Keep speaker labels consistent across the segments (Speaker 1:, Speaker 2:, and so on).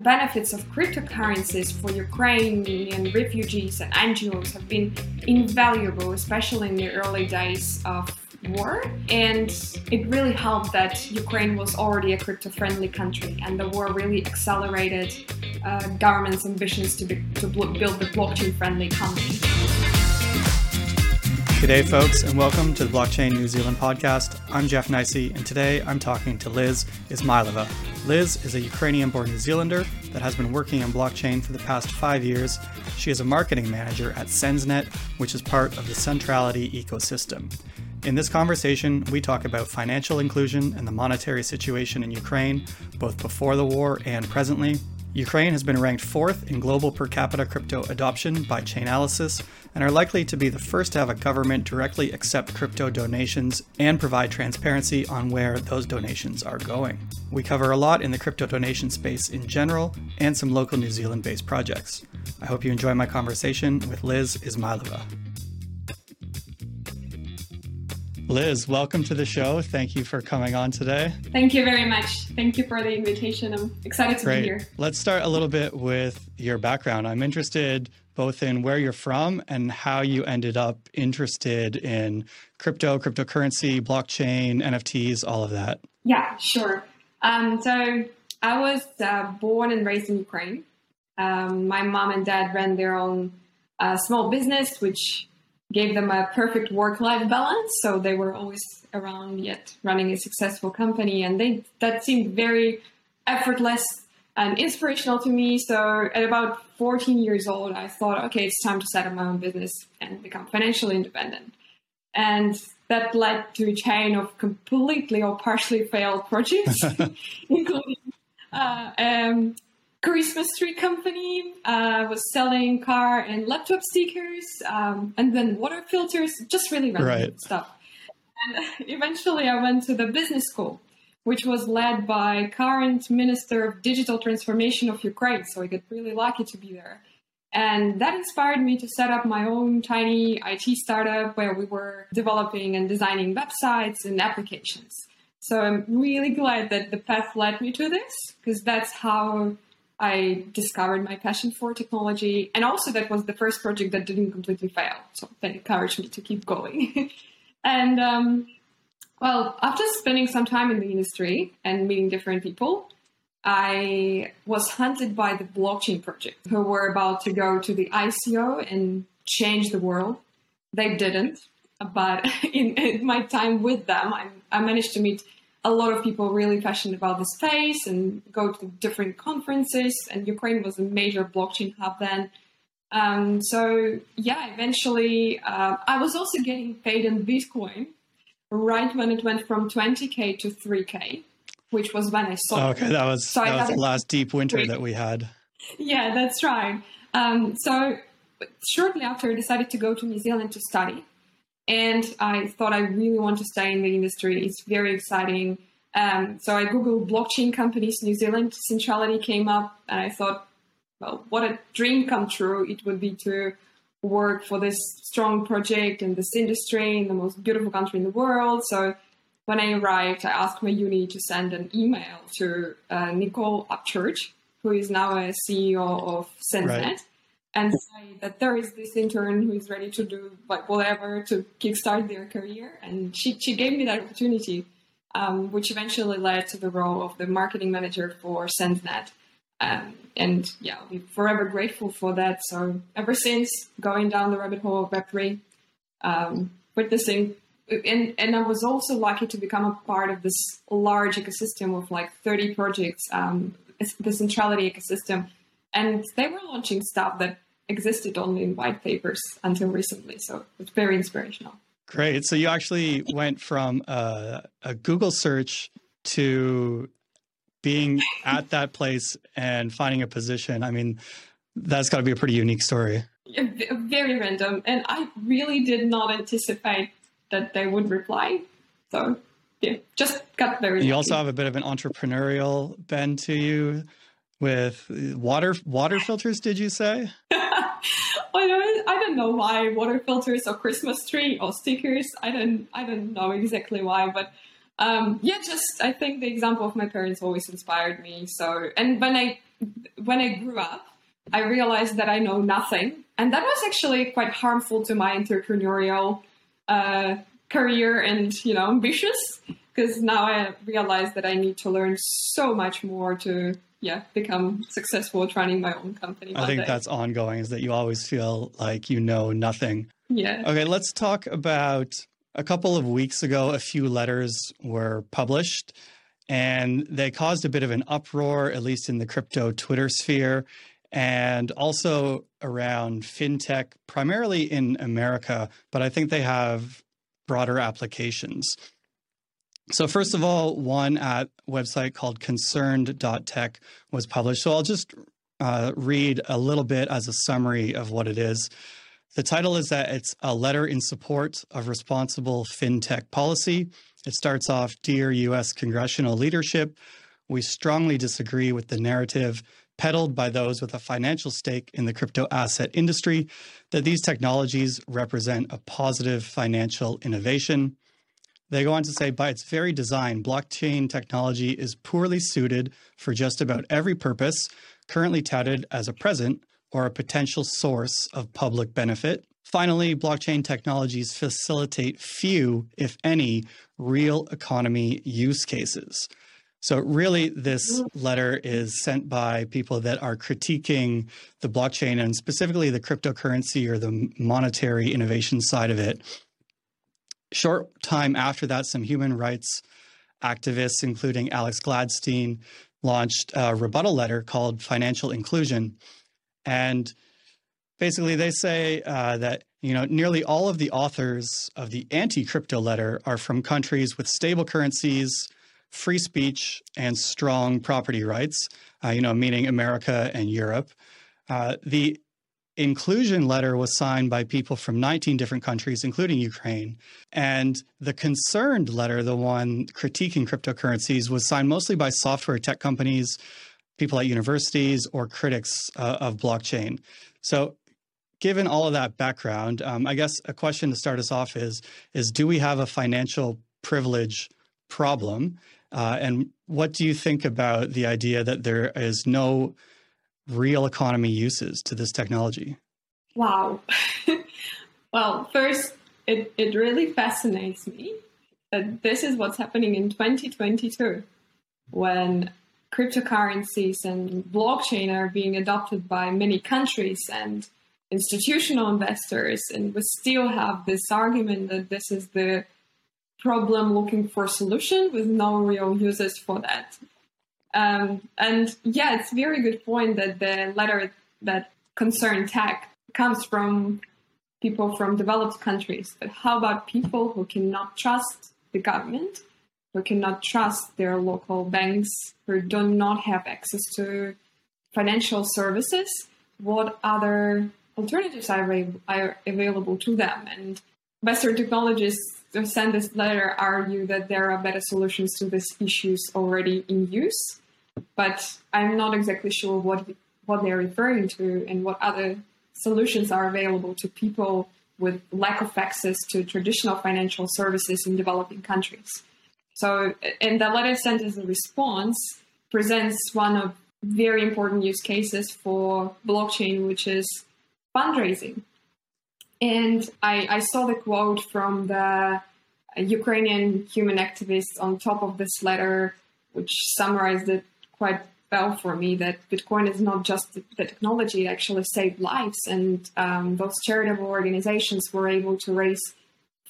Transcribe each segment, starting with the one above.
Speaker 1: benefits of cryptocurrencies for Ukrainian refugees and NGOs have been invaluable, especially in the early days of war. And it really helped that Ukraine was already a crypto friendly country, and the war really accelerated uh, government's ambitions to, be, to build the blockchain friendly economy.
Speaker 2: G'day, folks, and welcome to the Blockchain New Zealand podcast. I'm Jeff Nicey, and today I'm talking to Liz Izmailova. Liz is a Ukrainian born New Zealander that has been working on blockchain for the past five years. She is a marketing manager at CENNZnet, which is part of the Centrality ecosystem. In this conversation, we talk about financial inclusion and the monetary situation in Ukraine, both before the war and presently, Ukraine has been ranked fourth in global per capita crypto adoption by Chainalysis and are likely to be the first to have a government directly accept crypto donations and provide transparency on where those donations are going. We cover a lot in the crypto donation space in general and some local New Zealand based projects. I hope you enjoy my conversation with Liz Izmailova. Liz, welcome to the show. Thank you for coming on today.
Speaker 1: Thank you very much. Thank you for the invitation. I'm excited to
Speaker 2: Great.
Speaker 1: be here.
Speaker 2: Let's start a little bit with your background. I'm interested both in where you're from and how you ended up interested in crypto, cryptocurrency, blockchain, NFTs, all of that.
Speaker 1: Yeah, sure. Um, so I was uh, born and raised in Ukraine. Um, my mom and dad ran their own uh, small business, which gave them a perfect work-life balance. So they were always around yet running a successful company, and they that seemed very effortless and inspirational to me. So at about 14 years old, I thought, okay, it's time to set up my own business and become financially independent. And that led to a chain of completely or partially failed projects, including uh, um, Christmas tree company uh, was selling car and laptop stickers, um, and then water filters, just really random right. stuff. And eventually, I went to the business school, which was led by current Minister of Digital Transformation of Ukraine. So I got really lucky to be there. And that inspired me to set up my own tiny IT startup where we were developing and designing websites and applications. So I'm really glad that the path led me to this because that's how I discovered my passion for technology. And also, that was the first project that didn't completely fail. So that encouraged me to keep going. and um, well, after spending some time in the industry and meeting different people, I was hunted by the blockchain project who were about to go to the ICO and change the world. They didn't, but in, in my time with them, I, I managed to meet a lot of people really passionate about the space and go to different conferences. And Ukraine was a major blockchain hub then. Um, so yeah, eventually uh, I was also getting paid in Bitcoin right when it went from 20k to 3k, which was when I saw.
Speaker 2: Okay, that was so that was the last deep winter that we had.
Speaker 1: Yeah, that's right. Um, so shortly after, I decided to go to New Zealand to study and I thought I really want to stay in the industry. It's very exciting. Um, so I googled blockchain companies New Zealand. Centrality came up, and I thought, well, what a dream come true it would be to work for this strong project in this industry in the most beautiful country in the world. So when I arrived, I asked my uni to send an email to uh, Nicole Upchurch, who is now a CEO of CENNZnet, Right and say that there is this intern who is ready to do like whatever to kickstart their career. And she, she gave me that opportunity, um, which eventually led to the role of the marketing manager for CENNZnet. Um, and yeah, we're forever grateful for that. So ever since going down the rabbit hole of Web3, um, witnessing, and, and I was also lucky to become a part of this large ecosystem of like 30 projects, um, the centrality ecosystem. And they were launching stuff that existed only in white papers until recently. So it's very inspirational.
Speaker 2: Great. So you actually went from a, a Google search to being at that place and finding a position. I mean, that's got to be a pretty unique story.
Speaker 1: Very random. And I really did not anticipate that they would reply. So, yeah, just got very.
Speaker 2: You lucky. also have a bit of an entrepreneurial bend to you with water water filters. Did you say?
Speaker 1: I don't, I don't know why water filters or Christmas tree or stickers. I don't I don't know exactly why, but um, yeah, just I think the example of my parents always inspired me. So, and when I when I grew up, I realized that I know nothing, and that was actually quite harmful to my entrepreneurial uh, career and you know ambitious because now I realize that I need to learn so much more to yeah become successful at running my own company.
Speaker 2: I think day. that's ongoing is that you always feel like you know nothing.
Speaker 1: Yeah.
Speaker 2: Okay, let's talk about a couple of weeks ago. A few letters were published. And they caused a bit of an uproar, at least in the crypto Twitter sphere, and also around fintech, primarily in America, but I think they have broader applications. So, first of all, one at website called concerned.tech was published. So, I'll just uh, read a little bit as a summary of what it is. The title is that it's a letter in support of responsible fintech policy. It starts off Dear U.S. congressional leadership, we strongly disagree with the narrative peddled by those with a financial stake in the crypto asset industry that these technologies represent a positive financial innovation. They go on to say, by its very design, blockchain technology is poorly suited for just about every purpose currently touted as a present or a potential source of public benefit. Finally, blockchain technologies facilitate few, if any, real economy use cases. So, really, this letter is sent by people that are critiquing the blockchain and specifically the cryptocurrency or the monetary innovation side of it. Short time after that, some human rights activists, including Alex Gladstein, launched a rebuttal letter called Financial Inclusion. And basically, they say uh, that you know nearly all of the authors of the anti-crypto letter are from countries with stable currencies free speech and strong property rights, uh, you know, meaning America and Europe. Uh, the inclusion letter was signed by people from 19 different countries, including Ukraine. And the concerned letter, the one critiquing cryptocurrencies, was signed mostly by software tech companies, people at universities, or critics uh, of blockchain. So, given all of that background, um, I guess a question to start us off is: is do we have a financial privilege problem? Uh, and what do you think about the idea that there is no real economy uses to this technology?
Speaker 1: Wow. well, first, it, it really fascinates me that this is what's happening in 2022 when cryptocurrencies and blockchain are being adopted by many countries and institutional investors. And we still have this argument that this is the problem looking for solution with no real uses for that. Um, and yeah, it's very good point that the letter that concern tech comes from people from developed countries. But how about people who cannot trust the government, who cannot trust their local banks, who do not have access to financial services? What other alternatives are, are available to them? And Western technologists to send this letter argue that there are better solutions to these issues already in use, but I'm not exactly sure what what they're referring to and what other solutions are available to people with lack of access to traditional financial services in developing countries. So, and the letter sent as a response presents one of very important use cases for blockchain, which is fundraising. And I, I saw the quote from the Ukrainian human activist on top of this letter, which summarized it quite well for me that Bitcoin is not just the technology, it actually saved lives. And um, those charitable organizations were able to raise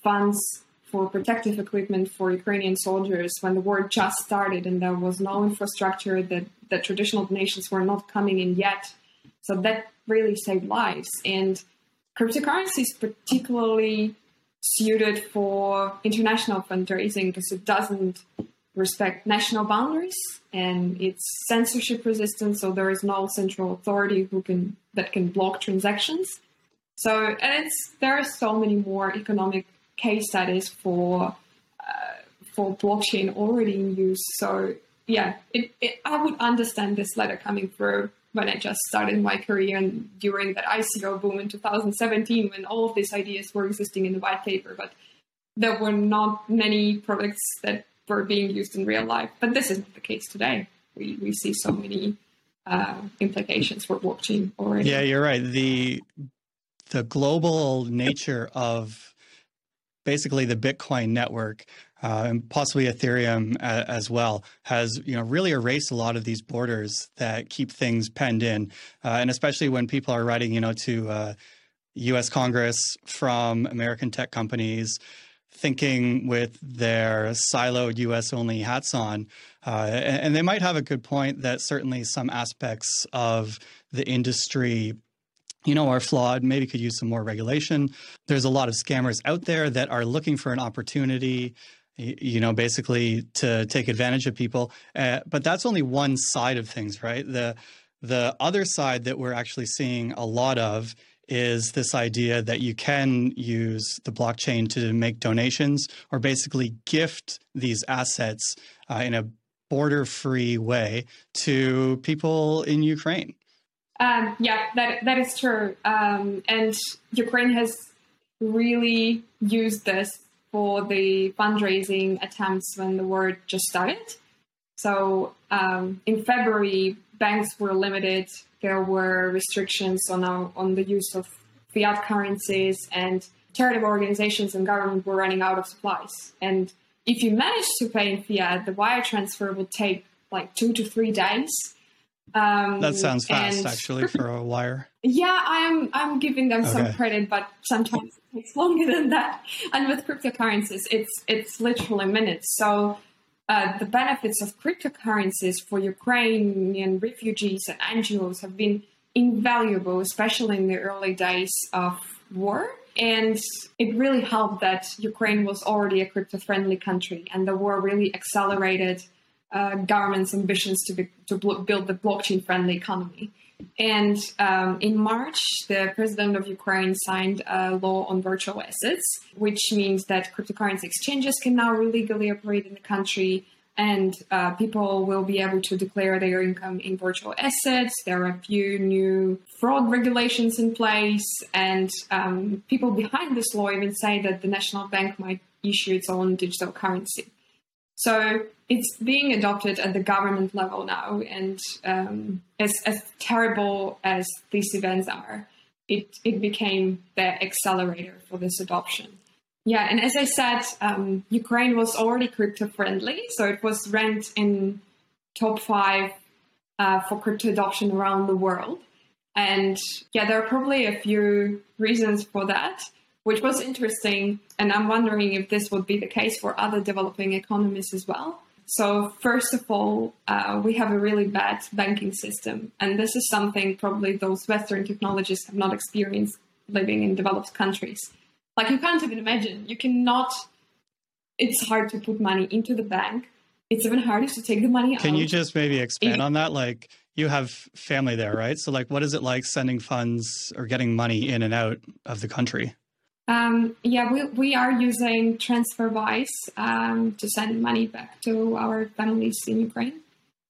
Speaker 1: funds for protective equipment for Ukrainian soldiers when the war just started and there was no infrastructure that, that traditional donations were not coming in yet. So that really saved lives. And Cryptocurrency is particularly suited for international fundraising because it doesn't respect national boundaries and it's censorship resistant so there is no central authority who can that can block transactions so and it's there are so many more economic case studies for uh, for blockchain already in use so yeah it, it, i would understand this letter coming through when I just started my career and during that ICO boom in 2017 when all of these ideas were existing in the white paper, but there were not many products that were being used in real life. But this is not the case today. We, we see so many uh, implications for blockchain already.
Speaker 2: Yeah, you're right. The the global nature of basically the Bitcoin network uh, and possibly Ethereum a, as well has you know really erased a lot of these borders that keep things penned in, uh, and especially when people are writing you know to U.S. Uh, Congress from American tech companies thinking with their siloed US only hats on. Uh, and, and, they might have a good point that certainly some aspects of the industry. You know, are flawed, maybe could use some more regulation. There's a lot of scammers out there that are looking for an opportunity you know, basically to take advantage of people. Uh, but that's only one side of things, right? The the other side that we're actually seeing a lot of is this idea that you can use the blockchain to make donations or basically gift these assets uh, in a border free way to people in Ukraine.
Speaker 1: Um, yeah, that that is true. Um, and Ukraine has really used this for the fundraising attempts when the war just started. So um, in February, banks were limited there were restrictions on our, on the use of fiat currencies and charitable organizations and government were running out of supplies. And if you managed to pay in fiat, the wire transfer would take like two to three days.
Speaker 2: Um, that sounds fast, actually, for a wire.
Speaker 1: Yeah, I'm I'm giving them okay. some credit, but sometimes it takes longer than that. And with cryptocurrencies, it's it's literally minutes. So uh, the benefits of cryptocurrencies for Ukrainian refugees and NGOs have been invaluable, especially in the early days of war. And it really helped that Ukraine was already a crypto friendly country, and the war really accelerated uh, government's ambitions to, be, to build the blockchain friendly economy. And um, in March, the president of Ukraine signed a law on virtual assets, which means that cryptocurrency exchanges can now legally operate in the country and uh, people will be able to declare their income in virtual assets. There are a few new fraud regulations in place, and um, people behind this law even say that the national bank might issue its own digital currency. So it's being adopted at the government level now, and um, as, as terrible as these events are, it, it became the accelerator for this adoption. Yeah, and as I said, um, Ukraine was already crypto friendly, so it was ranked in top five uh, for crypto adoption around the world. And yeah, there are probably a few reasons for that which was interesting. And I'm wondering if this would be the case for other developing economies as well. So, first of all, uh, we have a really bad banking system. And this is something probably those Western technologies have not experienced living in developed countries. Like, you can't even imagine. You cannot, it's hard to put money into the bank. It's even harder to take the money
Speaker 2: Can out. Can you just maybe expand it, on that? Like, you have family there, right? So, like, what is it like sending funds or getting money in and out of the country?
Speaker 1: Um, yeah, we, we are using TransferWise um, to send money back to our families in Ukraine.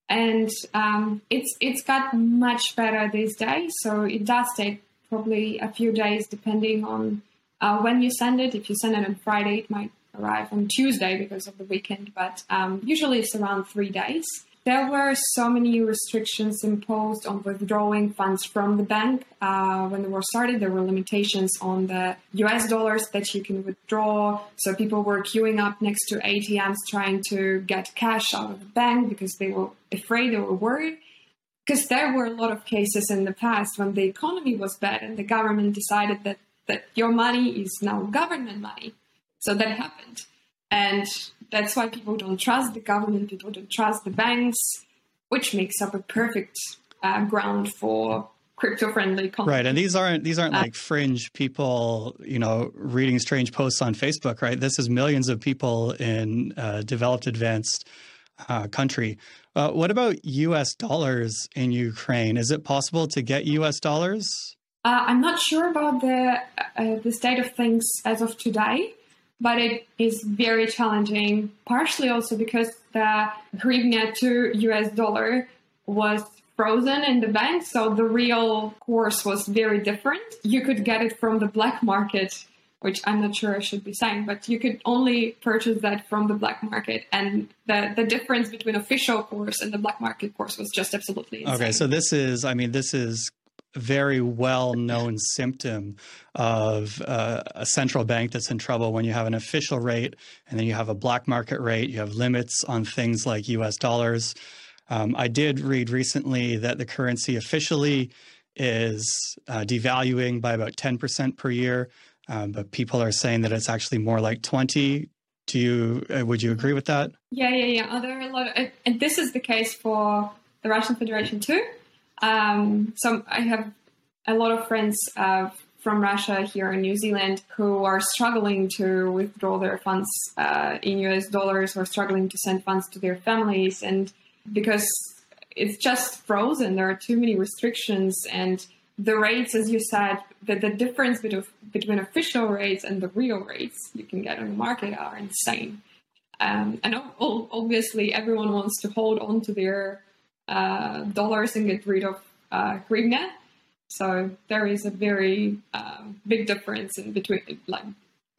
Speaker 1: And um, it's it's got much better these days. So it does take probably a few days depending on uh, when you send it. If you send it on Friday, it might arrive on Tuesday because of the weekend, but um, usually it's around three days. There were so many restrictions imposed on withdrawing funds from the bank. Uh, when the war started, there were limitations on the US dollars that you can withdraw. So people were queuing up next to ATMs trying to get cash out of the bank because they were afraid, they were worried. Because there were a lot of cases in the past when the economy was bad and the government decided that, that your money is now government money. So that happened. And that's why people don't trust the government, people don't trust the banks, which makes up a perfect uh, ground for crypto-friendly content.
Speaker 2: Right, and these aren't these aren't uh, like fringe people, you know, reading strange posts on Facebook, right? This is millions of people in uh, developed, advanced uh, country. Uh, what about U.S. dollars in Ukraine? Is it possible to get U.S. dollars?
Speaker 1: Uh, I'm not sure about the uh, the state of things as of today but it is very challenging, partially also because the hryvnia to US dollar was frozen in the bank, so the real course was very different. You could get it from the black market which I'm not sure I should be saying, but you could only purchase that from the black market. And the, the difference between official course and the black market course was just absolutely insane.
Speaker 2: Okay, so this is, I mean, this is very well known symptom of uh, a central bank that's in trouble when you have an official rate and then you have a black market rate, you have limits on things like US dollars. Um, I did read recently that the currency officially is uh, devaluing by about 10% per year, um, but people are saying that it's actually more like 20. Do you uh, would you agree with that?
Speaker 1: Yeah, yeah, yeah. Are there a lot, of, and this is the case for the Russian Federation too. Um, so I have a lot of friends uh, from Russia here in New Zealand who are struggling to withdraw their funds uh, in US dollars or struggling to send funds to their families. And because it's just frozen, there are too many restrictions and the rates, as you said, the, the difference between, between official rates and the real rates you can get on the market are insane. Um, and obviously, everyone wants to hold on to their uh, dollars and get rid of uh, hryvnia. So there is a very uh, big difference in between like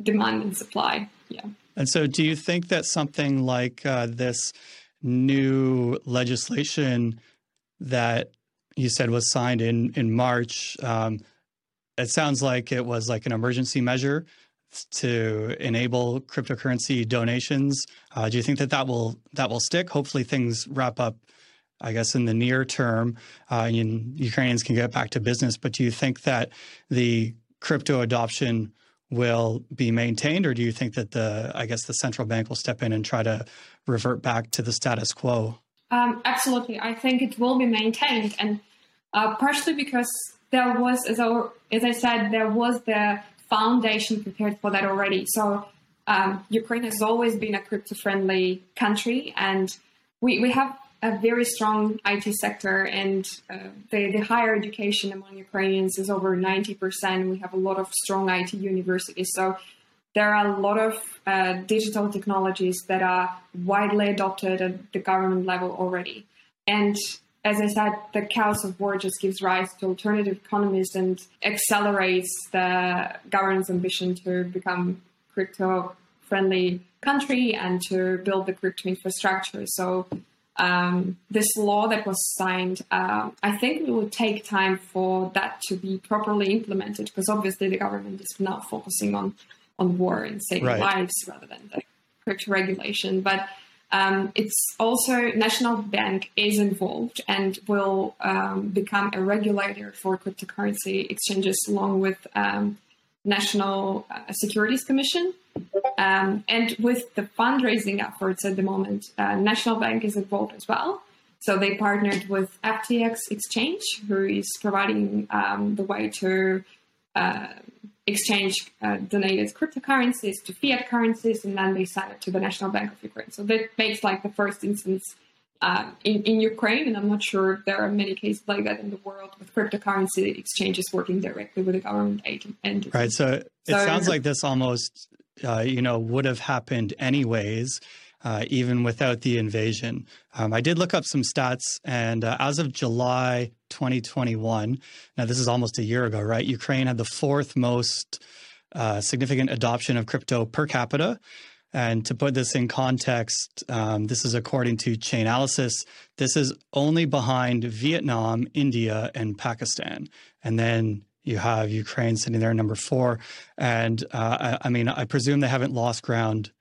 Speaker 1: demand and supply. Yeah.
Speaker 2: And so, do you think that something like uh, this new legislation that you said was signed in in March? Um, it sounds like it was like an emergency measure to enable cryptocurrency donations. Uh, do you think that that will that will stick? Hopefully, things wrap up I guess, in the near term, uh, Ukrainians can get back to business. But do you think that the crypto adoption will be maintained, or do you think that the, I guess, the central bank will step in and try to revert back to the status quo?
Speaker 1: Um, absolutely, I think it will be maintained, and uh, partially because there was, as I, as I said, there was the foundation prepared for that already. So um, Ukraine has always been a crypto-friendly country, and we, we have a very strong IT sector, and uh, the, the higher education among Ukrainians is over 90%. We have a lot of strong IT universities. So there are a lot of uh, digital technologies that are widely adopted at the government level already. And as I said, the chaos of war just gives rise to alternative economies and accelerates the government's ambition to become crypto friendly country and to build the crypto infrastructure. So um, this law that was signed, uh, I think it will take time for that to be properly implemented because obviously the government is now focusing on on war and saving right. lives rather than the crypto regulation. But um, it's also national bank is involved and will um, become a regulator for cryptocurrency exchanges along with um, National uh, Securities Commission. Um, and with the fundraising efforts at the moment, uh, National Bank is involved as well. So they partnered with FTX Exchange, who is providing um, the way to uh, exchange uh, donated cryptocurrencies to fiat currencies, and then they send it to the National Bank of Ukraine. So that makes like the first instance uh, in, in Ukraine, and I'm not sure there are many cases like that in the world with cryptocurrency exchanges working directly with the government agent.
Speaker 2: Right. So it so, sounds like this almost, uh, you know, would have happened anyways. Uh, even without the invasion. Um, I did look up some stats, and uh, as of July 2021, now this is almost a year ago, right? Ukraine had the fourth most uh, significant adoption of crypto per capita. And to put this in context, um, this is according to Chainalysis. This is only behind Vietnam, India, and Pakistan. And then you have Ukraine sitting there number four. And uh, I, I, mean, I presume they haven't lost ground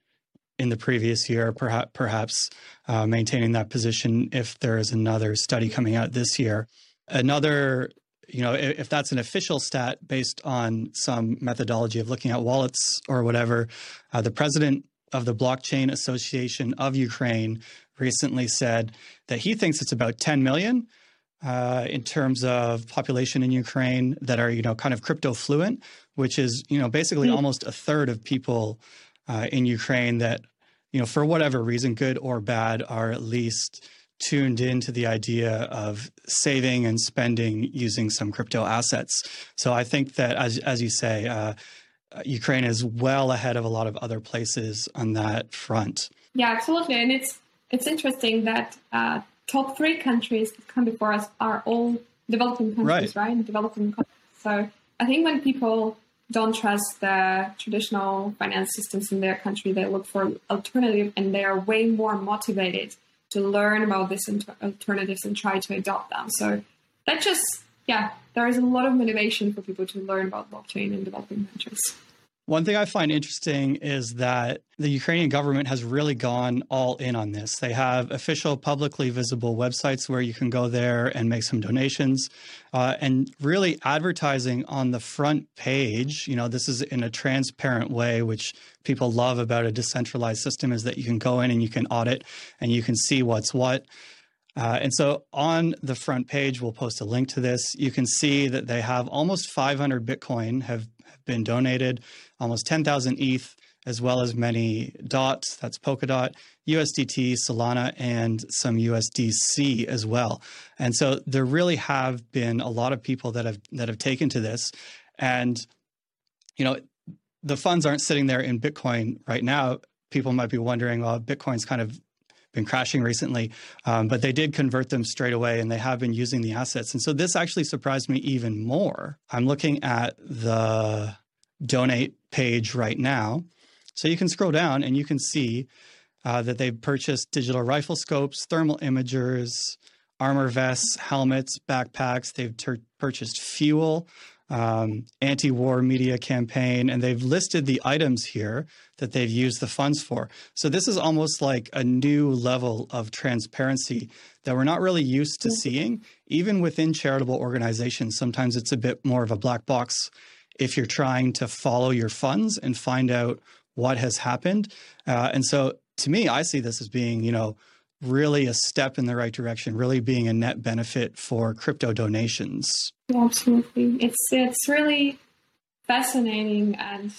Speaker 2: in the previous year, perhaps, perhaps uh, maintaining that position if there is another study coming out this year. Another you know, if that's an official stat based on some methodology of looking at wallets or whatever, uh, the president of the Blockchain Association of Ukraine recently said that he thinks it's about 10 million uh, in terms of population in Ukraine that are, you know, kind of crypto fluent, which is, you know, basically mm-hmm. almost a third of people uh, in Ukraine that, you know, for whatever reason, good or bad, are at least tuned into the idea of saving and spending using some crypto assets. So I think that, as as you say, uh, uh, Ukraine is well ahead of a lot of other places on that front.
Speaker 1: Yeah, absolutely, and it's it's interesting that uh, top three countries that come before us are all developing countries, right? right? Developing countries. So I think when people don't trust the traditional finance systems in their country. They look for alternative, and they are way more motivated to learn about these alternatives and try to adopt them. So that just yeah, there is a lot of motivation for people to learn about blockchain in developing countries.
Speaker 2: One thing I find interesting is that the Ukrainian government has really gone all in on this. They have official, publicly visible websites where you can go there and make some donations, uh, and really advertising on the front page. You know, this is in a transparent way, which people love about a decentralized system is that you can go in and you can audit and you can see what's what. Uh, and so on the front page, we'll post a link to this. You can see that they have almost 500 Bitcoin have, have been donated, almost 10,000 ETH, as well as many dots, that's Polkadot, USDT, Solana, and some USDC as well. And so there really have been a lot of people that have that have taken to this. And, you know, the funds aren't sitting there in Bitcoin right now. People might be wondering, well, Bitcoin's kind of been crashing recently, um, but they did convert them straight away and they have been using the assets. And so this actually surprised me even more. I'm looking at the donate page right now. So you can scroll down and you can see uh, that they've purchased digital rifle scopes, thermal imagers, armor vests, helmets, backpacks. They've ter- purchased fuel, um, anti war media campaign, and they've listed the items here that they've used the funds for. So this is almost like a new level of transparency that we're not really used to seeing, even within charitable organizations. Sometimes it's a bit more of a black box if you're trying to follow your funds and find out what has happened. Uh, and so to me, I see this as being, you know, really a step in the right direction, really being a net benefit for crypto donations.
Speaker 1: Yeah, absolutely. It's it's really fascinating and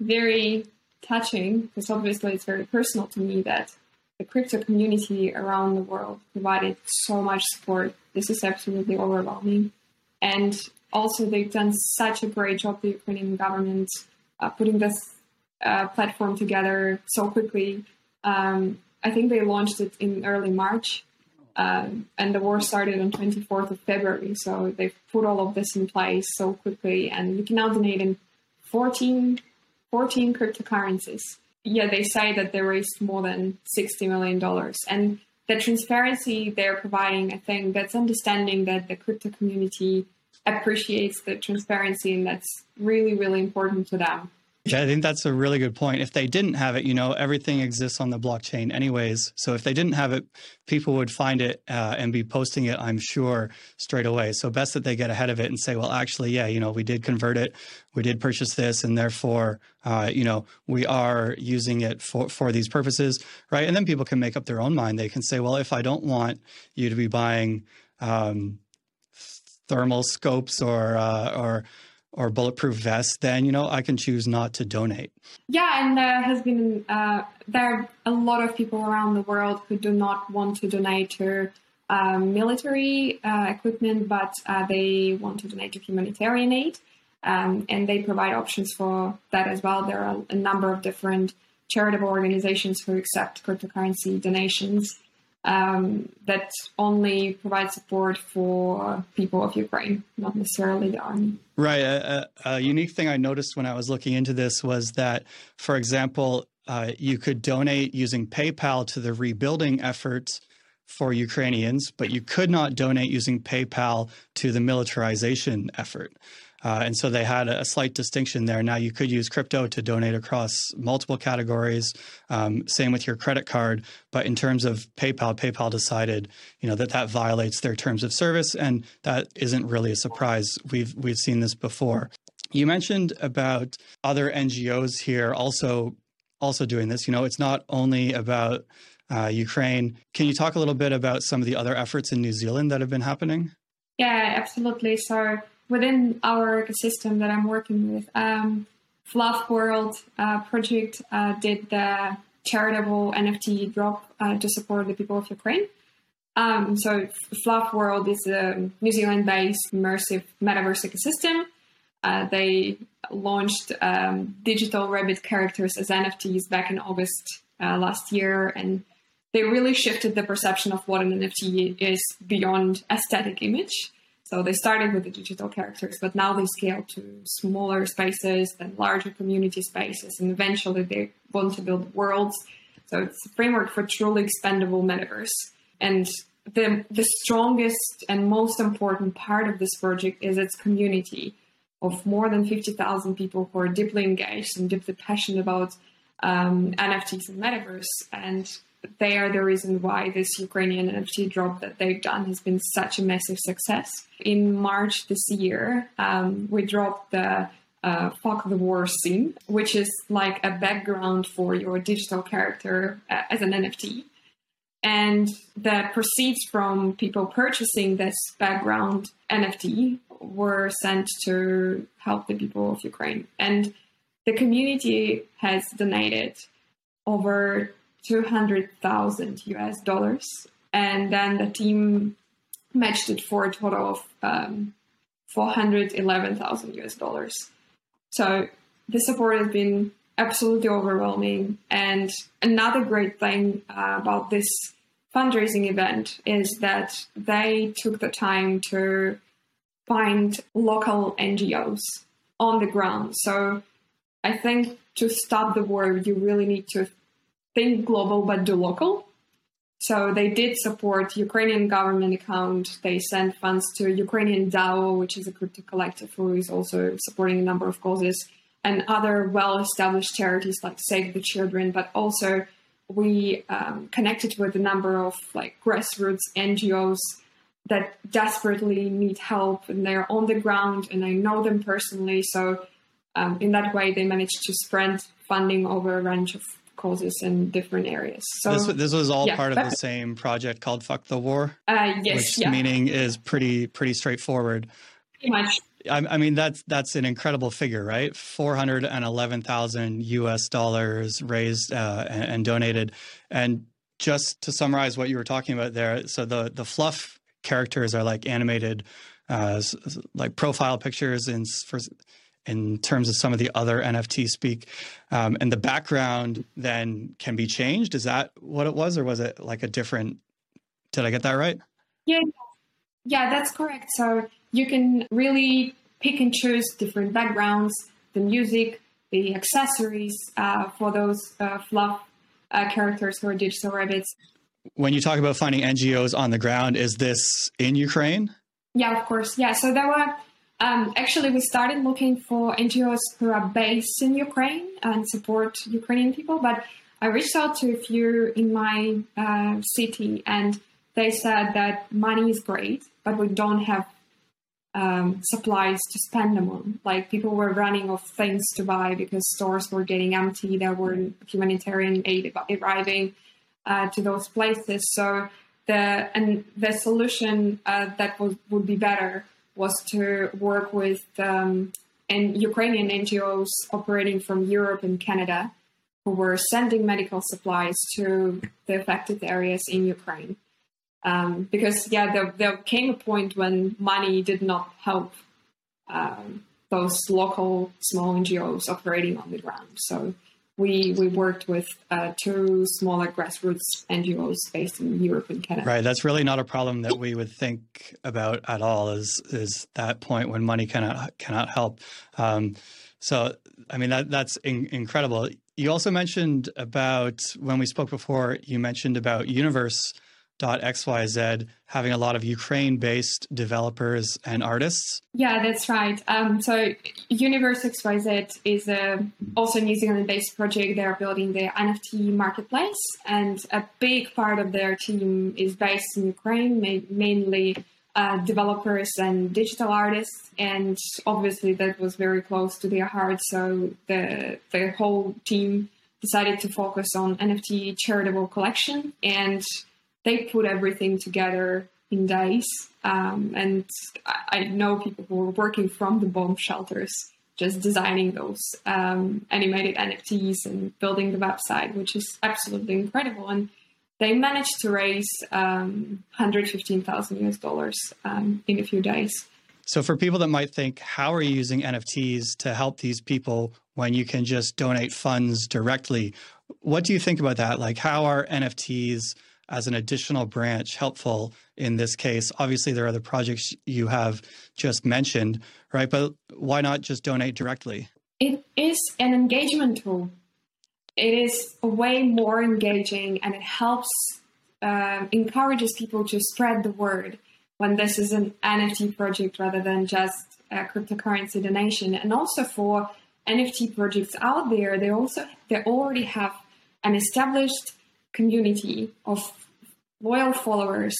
Speaker 1: very touching because obviously it's very personal to me that the crypto community around the world provided so much support. This is absolutely overwhelming. And also, they've done such a great job, the Ukrainian government, uh, putting this uh, platform together so quickly. Um, I think they launched it in early March, um, and the war started on 24th of February. So they've put all of this in place so quickly, and you can now donate in 14, 14 cryptocurrencies. Yeah, they say that they raised more than 60 million dollars, and the transparency they're providing, I think, that's understanding that the crypto community appreciates the transparency, and that's really, really important to them.
Speaker 2: Yeah, I think that's a really good point. If they didn't have it, you know, everything exists on the blockchain anyways. So if they didn't have it, people would find it uh, and be posting it, I'm sure, straight away. So best that they get ahead of it and say, well, actually, yeah, you know, we did convert it, we did purchase this, and therefore, uh, you know, we are using it for, for these purposes, right? And then people can make up their own mind. They can say, well, if I don't want you to be buying um, thermal scopes or uh, or or bulletproof vests, then you know I can choose not to donate.
Speaker 1: Yeah, and there has been uh, there are a lot of people around the world who do not want to donate to um, military uh, equipment, but uh, they want to donate to humanitarian aid, um, and they provide options for that as well. There are a number of different charitable organizations who accept cryptocurrency donations um, that only provide support for people of Ukraine, not necessarily the army.
Speaker 2: Right. A, a, a, unique thing I noticed when I was looking into this was that, for example, uh, you could donate using PayPal to the rebuilding efforts for Ukrainians, but you could not donate using PayPal to the militarization effort. Uh, and so they had a, slight distinction there. Now you could use crypto to donate across multiple categories. Um, same with your credit card, but in terms of PayPal, PayPal decided, you know, that that violates their terms of service, and that isn't really a surprise. We've we've seen this before. You mentioned about other NGOs here also also doing this. You know, it's not only about uh, Ukraine. Can you talk a little bit about some of the other efforts in New Zealand that have been happening?
Speaker 1: Yeah, absolutely. So within our ecosystem that I'm working with, um, FlufWorld uh, project uh, did the charitable NFT drop uh, to support the people of Ukraine. Um, so FlufWorld is a New Zealand-based immersive metaverse ecosystem. Uh, they launched um, digital rabbit characters as NFTs back in August uh, last year, and they really shifted the perception of what an NFT is beyond aesthetic image So they started with the digital characters, but now they scale to smaller spaces, and larger community spaces, and eventually they want to build worlds. So it's a framework for truly expandable metaverse. And the the strongest and most important part of this project is its community of more than 50,000 people who are deeply engaged and deeply passionate about um, NFTs and metaverse. And they are the reason why this Ukrainian NFT drop that they've done has been such a massive success. In March this year, um, we dropped the uh, Fuck the War scene, which is like a background for your digital character uh, as an NFT. And the proceeds from people purchasing this background NFT were sent to help the people of Ukraine. And the community has donated over 200,000 US dollars. And then the team matched it for a total of um, 411,000 US dollars. So the support has been absolutely overwhelming. And another great thing uh, about this fundraising event is that they took the time to find local NGOs on the ground. So I think to stop the war, you really need to think global but do local. So they did support Ukrainian government account. They sent funds to Ukrainian DAO, which is a crypto collective who is also supporting a number of causes, and other well-established charities like Save the Children. But also, we um, connected with a number of like grassroots NGOs that desperately need help, and they're on the ground, and I know them personally. So um, in that way, they managed to spread funding over a range of causes in different areas. So
Speaker 2: this, this was all yeah, part of the same project called "Fuck the War."
Speaker 1: Uh, yes,
Speaker 2: which
Speaker 1: yeah.
Speaker 2: meaning is pretty pretty straightforward.
Speaker 1: Pretty much.
Speaker 2: I, I mean that's that's an incredible figure, right? Four hundred and eleven thousand U.S. dollars raised uh, and, and donated, and just to summarize what you were talking about there, so the the fluff characters are like animated, uh, like profile pictures in for in terms of some of the other NFT speak. Um, and the background then can be changed. Is that what it was, or was it like a different? Did I get that right?
Speaker 1: Yeah, yeah, that's correct. So you can really pick and choose different backgrounds, the music, the accessories uh, for those uh, fluff uh, characters who are digital rabbits.
Speaker 2: When you talk about finding NGOs on the ground, is this in Ukraine?
Speaker 1: Yeah, of course. Yeah, so there were um, actually, we started looking for NGOs who are based in Ukraine and support Ukrainian people. But I reached out to a few in my uh, city, and they said that money is great, but we don't have um, supplies to spend them on. Like people were running of things to buy because stores were getting empty. There were humanitarian aid arriving uh, to those places. So the and the solution uh, that was, would be better was to work with um, and Ukrainian NGOs operating from Europe and Canada who were sending medical supplies to the affected areas in Ukraine. Um, because, yeah, there, there, came a point when money did not help um, those local small NGOs operating on the ground. So we we worked with uh, two smaller grassroots NGOs based in Europe and Canada.
Speaker 2: Right, that's really not a problem that we would think about at all. Is is that point when money cannot cannot help? Um, so, I mean that that's in, incredible. You also mentioned about when we spoke before. You mentioned about Universe XYZ having a lot of Ukraine based developers and artists.
Speaker 1: Yeah, that's right. Um, so Universe XYZ is a, also a New Zealand based project. They're building the NFT marketplace, and a big part of their team is based in Ukraine, ma- mainly uh, developers and digital artists. And obviously, that was very close to their heart. So the the whole team decided to focus on NFT charitable collection and they put everything together in days. Um, and I, I, know people who are working from the bomb shelters, just designing those um, animated NFTs and building the website, which is absolutely incredible. And they managed to raise um, 115,000 US dollars um, in a few days.
Speaker 2: So, for people that might think, how are you using NFTs to help these people when you can just donate funds directly? What do you think about that? Like, how are NFTs as an additional branch helpful in this case? Obviously, there are the projects you have just mentioned, right? But why not just donate directly?
Speaker 1: It is an engagement tool. It is way more engaging and it helps, uh, encourages people to spread the word when this is an NFT project rather than just a cryptocurrency donation. And also for NFT projects out there, they also they already have an established community of loyal followers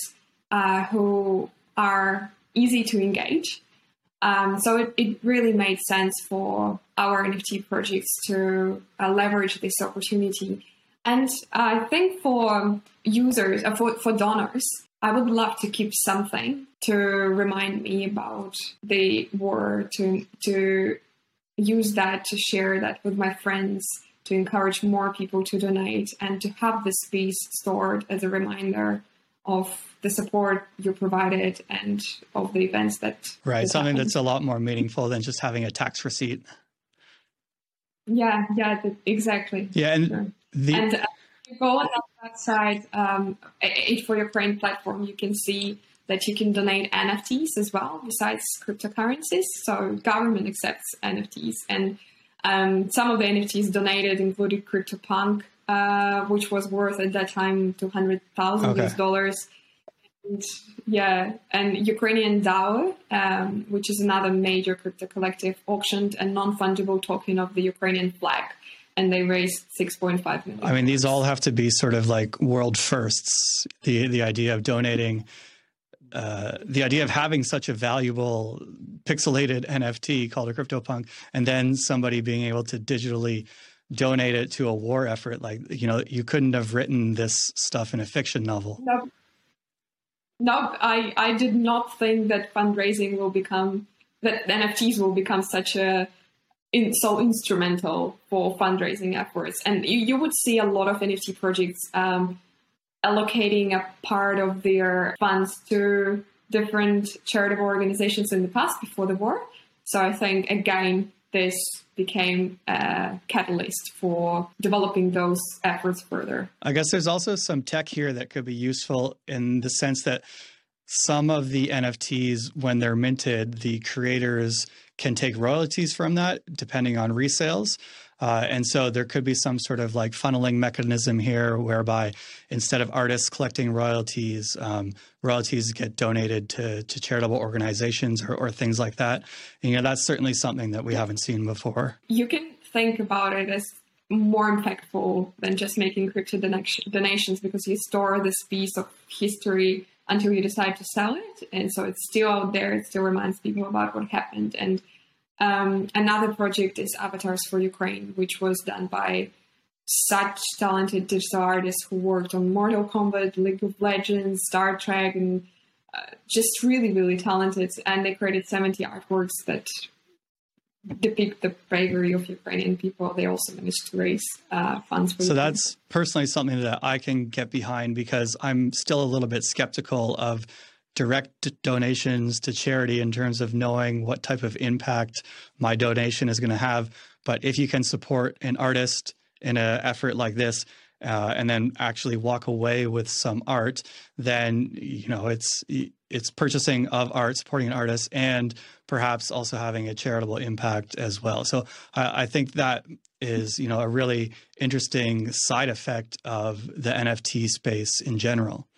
Speaker 1: uh, who are easy to engage. Um, so it, it, really made sense for our NFT projects to uh, leverage this opportunity. And I think for users, uh, for, for donors, I would love to keep something to remind me about the war, to, to use that to share that with my friends, to encourage more people to donate, and to have this piece stored as a reminder of the support you provided and of the events that
Speaker 2: right something happened. that's a lot more meaningful than just having a tax receipt
Speaker 1: yeah yeah exactly
Speaker 2: yeah and sure. the
Speaker 1: and uh, you go on that website um, Aid for Ukraine platform you can see that you can donate NFTs as well besides cryptocurrencies. So government accepts NFTs, and um, some of the NFTs donated included CryptoPunk, uh, which was worth at that time two hundred thousand okay. US dollars. And, yeah, and Ukrainian DAO, um, which is another major crypto collective, auctioned a non-fungible token of the Ukrainian flag and they raised 6.5 million.
Speaker 2: I mean, these all have to be sort of like world firsts. The the idea of donating uh, the idea of having such a valuable pixelated NFT called a CryptoPunk, and then somebody being able to digitally donate it to a war effort, like you know, you couldn't have written this stuff in a fiction novel.
Speaker 1: No, no, I I did not think that fundraising will become that NFTs will become such a in, so instrumental for fundraising efforts, and you, you would see a lot of NFT projects. Um, allocating a part of their funds to different charitable organizations in the past before the war. So I think again this became a catalyst for developing those efforts further.
Speaker 2: I guess there's also some tech here that could be useful in the sense that some of the NFTs, when they're minted, the creators can take royalties from that depending on resales. Uh, and so there could be some sort of like funneling mechanism here whereby instead of artists collecting royalties, um, royalties get donated to, to charitable organizations or, or things like that. And, you know, that's certainly something that we haven't seen before.
Speaker 1: You can think about it as more impactful than just making crypto donations because you store this piece of history until you decide to sell it. And so it's still out there. It still reminds people about what happened. And um, another project is Avatars for Ukraine, which was done by such talented digital artists who worked on Mortal Kombat, League of Legends, Star Trek, and uh, just really, really talented. And they created 70 artworks that depict the bravery of Ukrainian people. They also managed to raise uh, funds for.
Speaker 2: So that's personally something that I can get behind because I'm still a little bit skeptical of direct donations to charity in terms of knowing what type of impact my donation is going to have. But if you can support an artist in an effort like this, uh, and then actually walk away with some art, then you know it's it's purchasing of art, supporting an artist, and perhaps also having a charitable impact as well. So I, I think that is you know a really interesting side effect of the NFT space in general.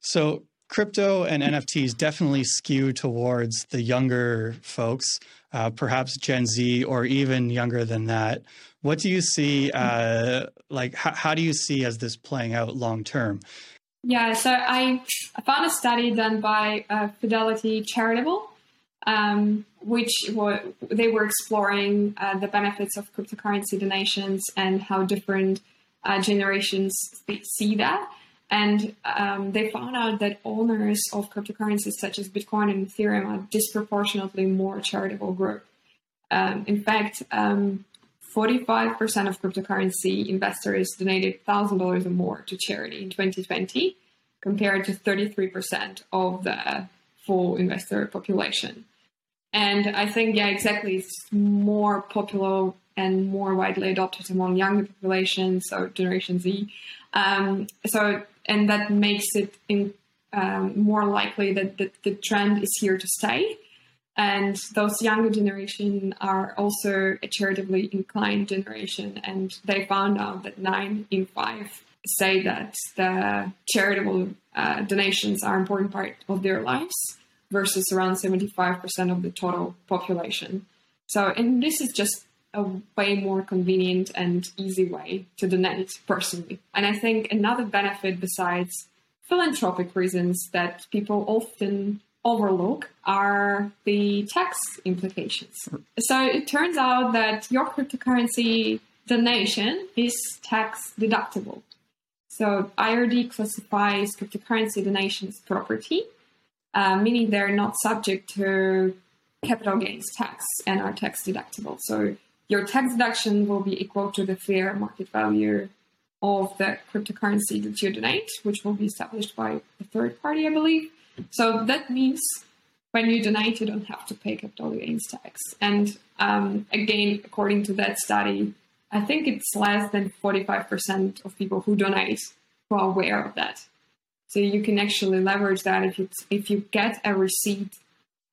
Speaker 2: So crypto and NFTs definitely skew towards the younger folks, uh, perhaps Gen Z or even younger than that. What do you see, uh, like, how, how do you see as this playing out long term?
Speaker 1: Yeah, so I, I found a study done by uh, Fidelity Charitable, um, which were, they were exploring uh, the benefits of cryptocurrency donations and how different uh, generations see that. And um, they found out that owners of cryptocurrencies such as Bitcoin and Ethereum are disproportionately more charitable group. Um, in fact, um, 45% of cryptocurrency investors donated $1,000 or more to charity in 2020, compared to 33% of the full investor population. And I think, yeah, exactly, it's more popular and more widely adopted among younger populations, so Generation Z. Um, so and that makes it in, um, more likely that the, the trend is here to stay. And those younger generation are also a charitably inclined generation, and they found out that nine in five say that the charitable uh, donations are an important part of their lives versus around 75% of the total population. So, and this is just a way more convenient and easy way to donate personally. And I think another benefit besides philanthropic reasons that people often overlook are the tax implications. So it turns out that your cryptocurrency donation is tax deductible. So IRD classifies cryptocurrency donations property, uh, meaning they're not subject to capital gains tax and are tax deductible. So your tax deduction will be equal to the fair market value of the cryptocurrency that you donate, which will be established by a third party, I believe. So that means when you donate, you don't have to pay capital gains tax. And um, again, according to that study, I think it's less than 45% of people who donate who are aware of that. So you can actually leverage that if you if you get a receipt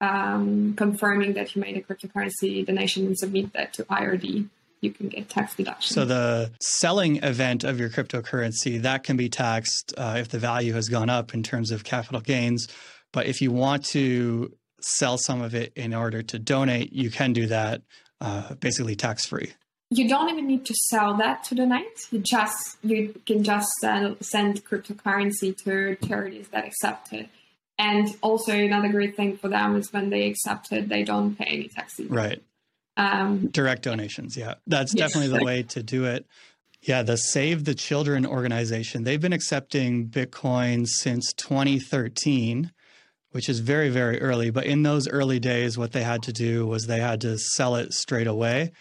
Speaker 1: um, confirming that you made a cryptocurrency donation and submit that to IRD, you can get tax deduction.
Speaker 2: So the selling event of your cryptocurrency that can be taxed uh, if the value has gone up in terms of capital gains. But if you want to sell some of it in order to donate, you can do that uh, basically tax free
Speaker 1: you don't even need to sell that to donate. You just you can just send cryptocurrency to charities that accept it. And also another great thing for them is when they accept it, they don't pay any taxes.
Speaker 2: Right. Um, Direct donations. Yeah, that's yes. definitely the way to do it. Yeah, the Save the Children organization, they've been accepting Bitcoin since 2013, which is very, very early. But in those early days, what they had to do was they had to sell it straight away.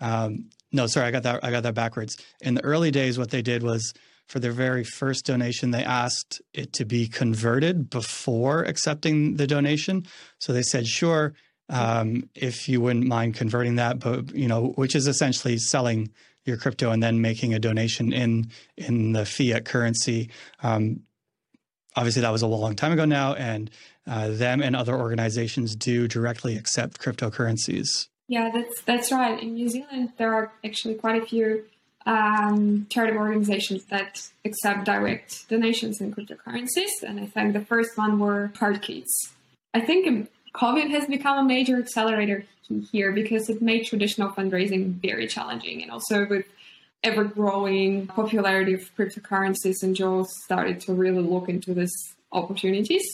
Speaker 2: Um, no, sorry, I got that. I got that backwards. In the early days, what they did was for their very first donation, they asked it to be converted before accepting the donation. So they said, "Sure, um, if you wouldn't mind converting that," but you know, which is essentially selling your crypto and then making a donation in in the fiat currency. Um, obviously, that was a long time ago now, and uh, them and other organizations do directly accept cryptocurrencies.
Speaker 1: Yeah, that's that's right. In New Zealand, there are actually quite a few um, charitable organizations that accept direct donations in cryptocurrencies, and I think the first one were Heart Kids. I think COVID has become a major accelerator here because it made traditional fundraising very challenging, and also with ever growing popularity of cryptocurrencies, NGOs started to really look into these opportunities.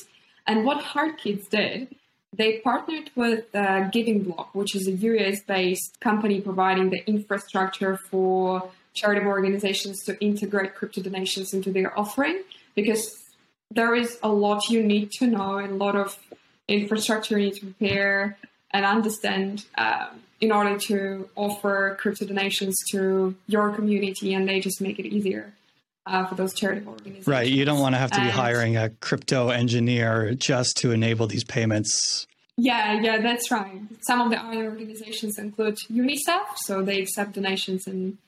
Speaker 1: And what Heart Kids did they partnered with uh, Giving Block, which is a US based company providing the infrastructure for charitable organizations to integrate crypto donations into their offering because there is a lot you need to know and a lot of infrastructure you need to prepare and understand um, in order to offer crypto donations to your community and they just make it easier uh, for those charitable organizations.
Speaker 2: Right. You don't want to have to and, be hiring a crypto engineer just to enable these payments.
Speaker 1: Yeah, yeah, that's right. Some of the other organizations include UNICEF, so they accept donations in,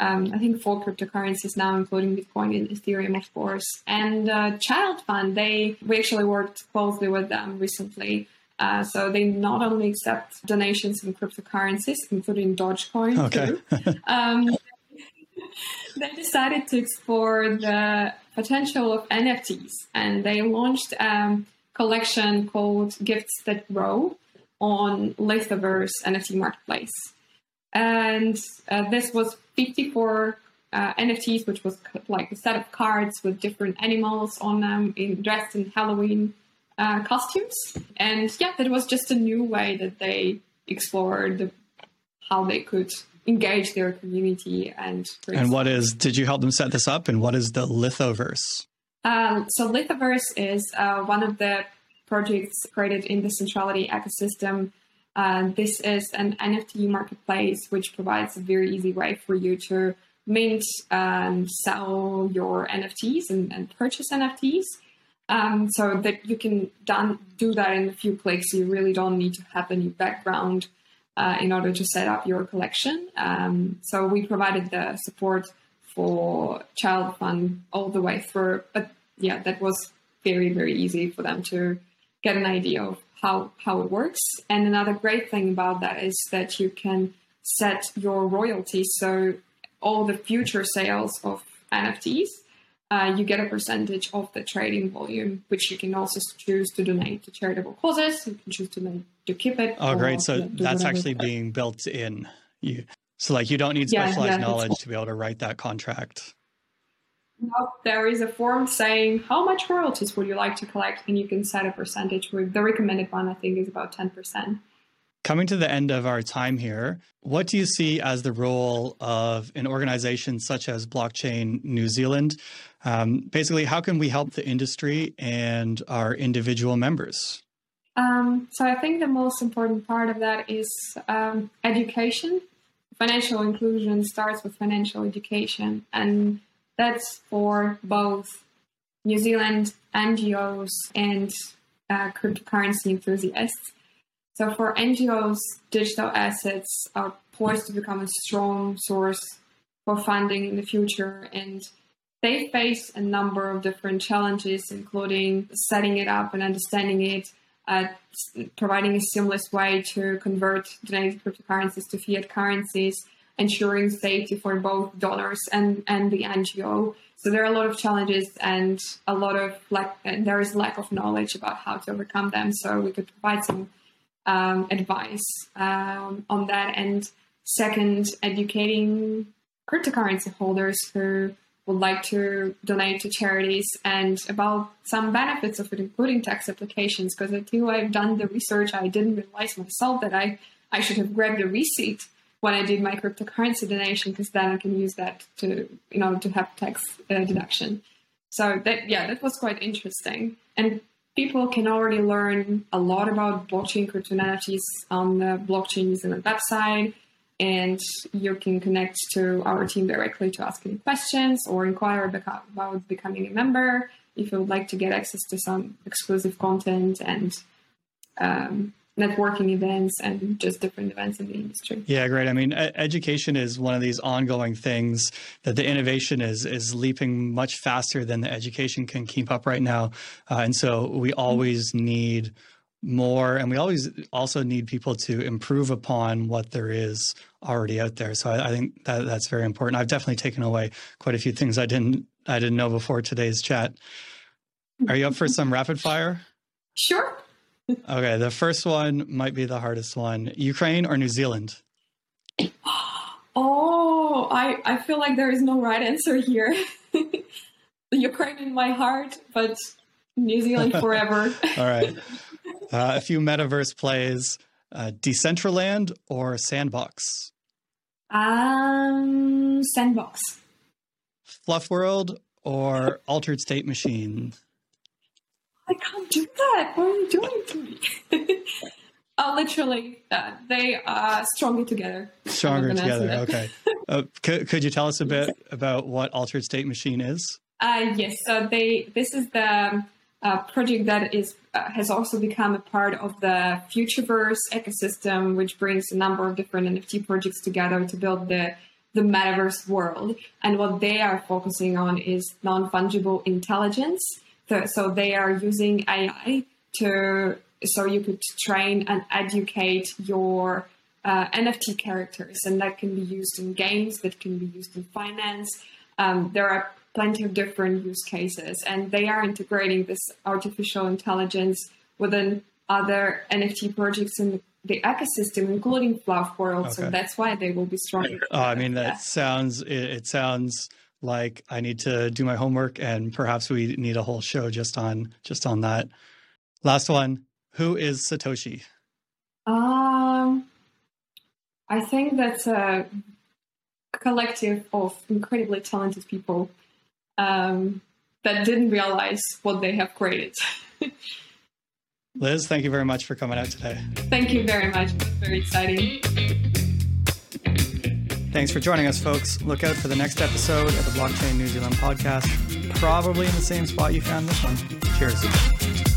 Speaker 1: um, I think, four cryptocurrencies now, including Bitcoin and Ethereum, of course. And uh, Child Fund, they we actually worked closely with them recently. Uh, so they not only accept donations in cryptocurrencies, including Dogecoin, okay. too. um, they decided to explore the potential of NFTs, and they launched a um, collection called Gifts That Grow on Lithoverse NFT marketplace, and uh, this was 54 uh, NFTs, which was like a set of cards with different animals on them, in, dressed in Halloween uh, costumes, and yeah, that was just a new way that they explored the, how they could engage their community and
Speaker 2: and what is did you help them set this up? And what is the lithoverse?
Speaker 1: Um, so lithoverse is uh, one of the projects created in the centrality ecosystem uh, this is an nft marketplace which provides a very easy way for you to mint and sell your nfts and, and purchase nfts um, so that you can done, do that in a few clicks you really don't need to have any background uh, in order to set up your collection. Um, so we provided the support for child fund all the way through. But yeah, that was very, very easy for them to get an idea of how, how it works. And another great thing about that is that you can set your royalties. So all the future sales of NFTs, uh, you get a percentage of the trading volume, which you can also choose to donate to charitable causes. You can choose to, donate, to keep it.
Speaker 2: Oh, great! So that's actually being built in. You so like you don't need specialized yeah, yeah, knowledge to be able to write that contract.
Speaker 1: There is a form saying how much royalties would you like to collect, and you can set a percentage. With the recommended one, I think, is about ten percent.
Speaker 2: Coming to the end of our time here, what do you see as the role of an organization such as Blockchain New Zealand? Um, basically, how can we help the industry and our individual members?
Speaker 1: Um, so, I think the most important part of that is um, education. Financial inclusion starts with financial education, and that's for both New Zealand NGOs and uh, cryptocurrency enthusiasts. So for NGOs, digital assets are poised to become a strong source for funding in the future. And they face a number of different challenges, including setting it up and understanding it, uh, providing a seamless way to convert donated cryptocurrencies to fiat currencies, ensuring safety for both donors and, and the NGO. So there are a lot of challenges and a lot of like there is lack of knowledge about how to overcome them. So we could provide some um, advice um, on that. And second, educating cryptocurrency holders who would like to donate to charities and about some benefits of it, including tax applications. Because until I've done the research, I didn't realize myself that I, I should have grabbed a receipt when I did my cryptocurrency donation, because then I can use that to in order to have tax uh, deduction. So that yeah, that was quite interesting. And people can already learn a lot about blockchain crypto NFTs on the Blockchain Zealand website. And you can connect to our team directly to ask any questions or inquire about becoming a member if you would like to get access to some exclusive content and um, networking events and just different events in the industry.
Speaker 2: Yeah, great. I mean, education is one of these ongoing things that the innovation is is leaping much faster than the education can keep up right now, uh, and so we always need more, and we always also need people to improve upon what there is already out there. So I, I think that that's very important. I've definitely taken away quite a few things I didn't I didn't know before today's chat. Are you up for some rapid fire?
Speaker 1: Sure
Speaker 2: okay, the first one might be the hardest one. Ukraine or New Zealand?
Speaker 1: Oh, I, I feel like there is no right answer here. Ukraine in my heart, but New Zealand forever.
Speaker 2: All right. Uh, a few metaverse plays uh, Decentraland or Sandbox?
Speaker 1: Um, Sandbox.
Speaker 2: FlufWorld or Altered State Machine?
Speaker 1: I can't do that. What are you doing to me? uh, literally, uh, they are stronger together.
Speaker 2: Stronger together. Okay. uh, could, could you tell us a bit about what Altered State Machine is?
Speaker 1: Uh, yes. So they. This is the uh, project that is uh, has also become a part of the Futureverse ecosystem, which brings a number of different NFT projects together to build the the metaverse world. And what they are focusing on is non fungible intelligence so they are using AI to so you could train and educate your uh, NFT characters, and that can be used in games, that can be used in finance. Um, there are plenty of different use cases, and they are integrating this artificial intelligence within other NFT projects in the ecosystem, including FlufWorld. Okay. So that's why they will be strong.
Speaker 2: Oh, I mean, that sounds. It, it sounds like I need to do my homework and perhaps we need a whole show just on just on that. Last one, who is Satoshi?
Speaker 1: Um I think that's a collective of incredibly talented people um, that didn't realize what they have created.
Speaker 2: Liz, thank you very much for coming out today.
Speaker 1: Thank you very much. It's very exciting.
Speaker 2: Thanks for joining us, folks. Look out for the next episode of the Blockchain New Zealand podcast, probably in the same spot you found this one. Cheers.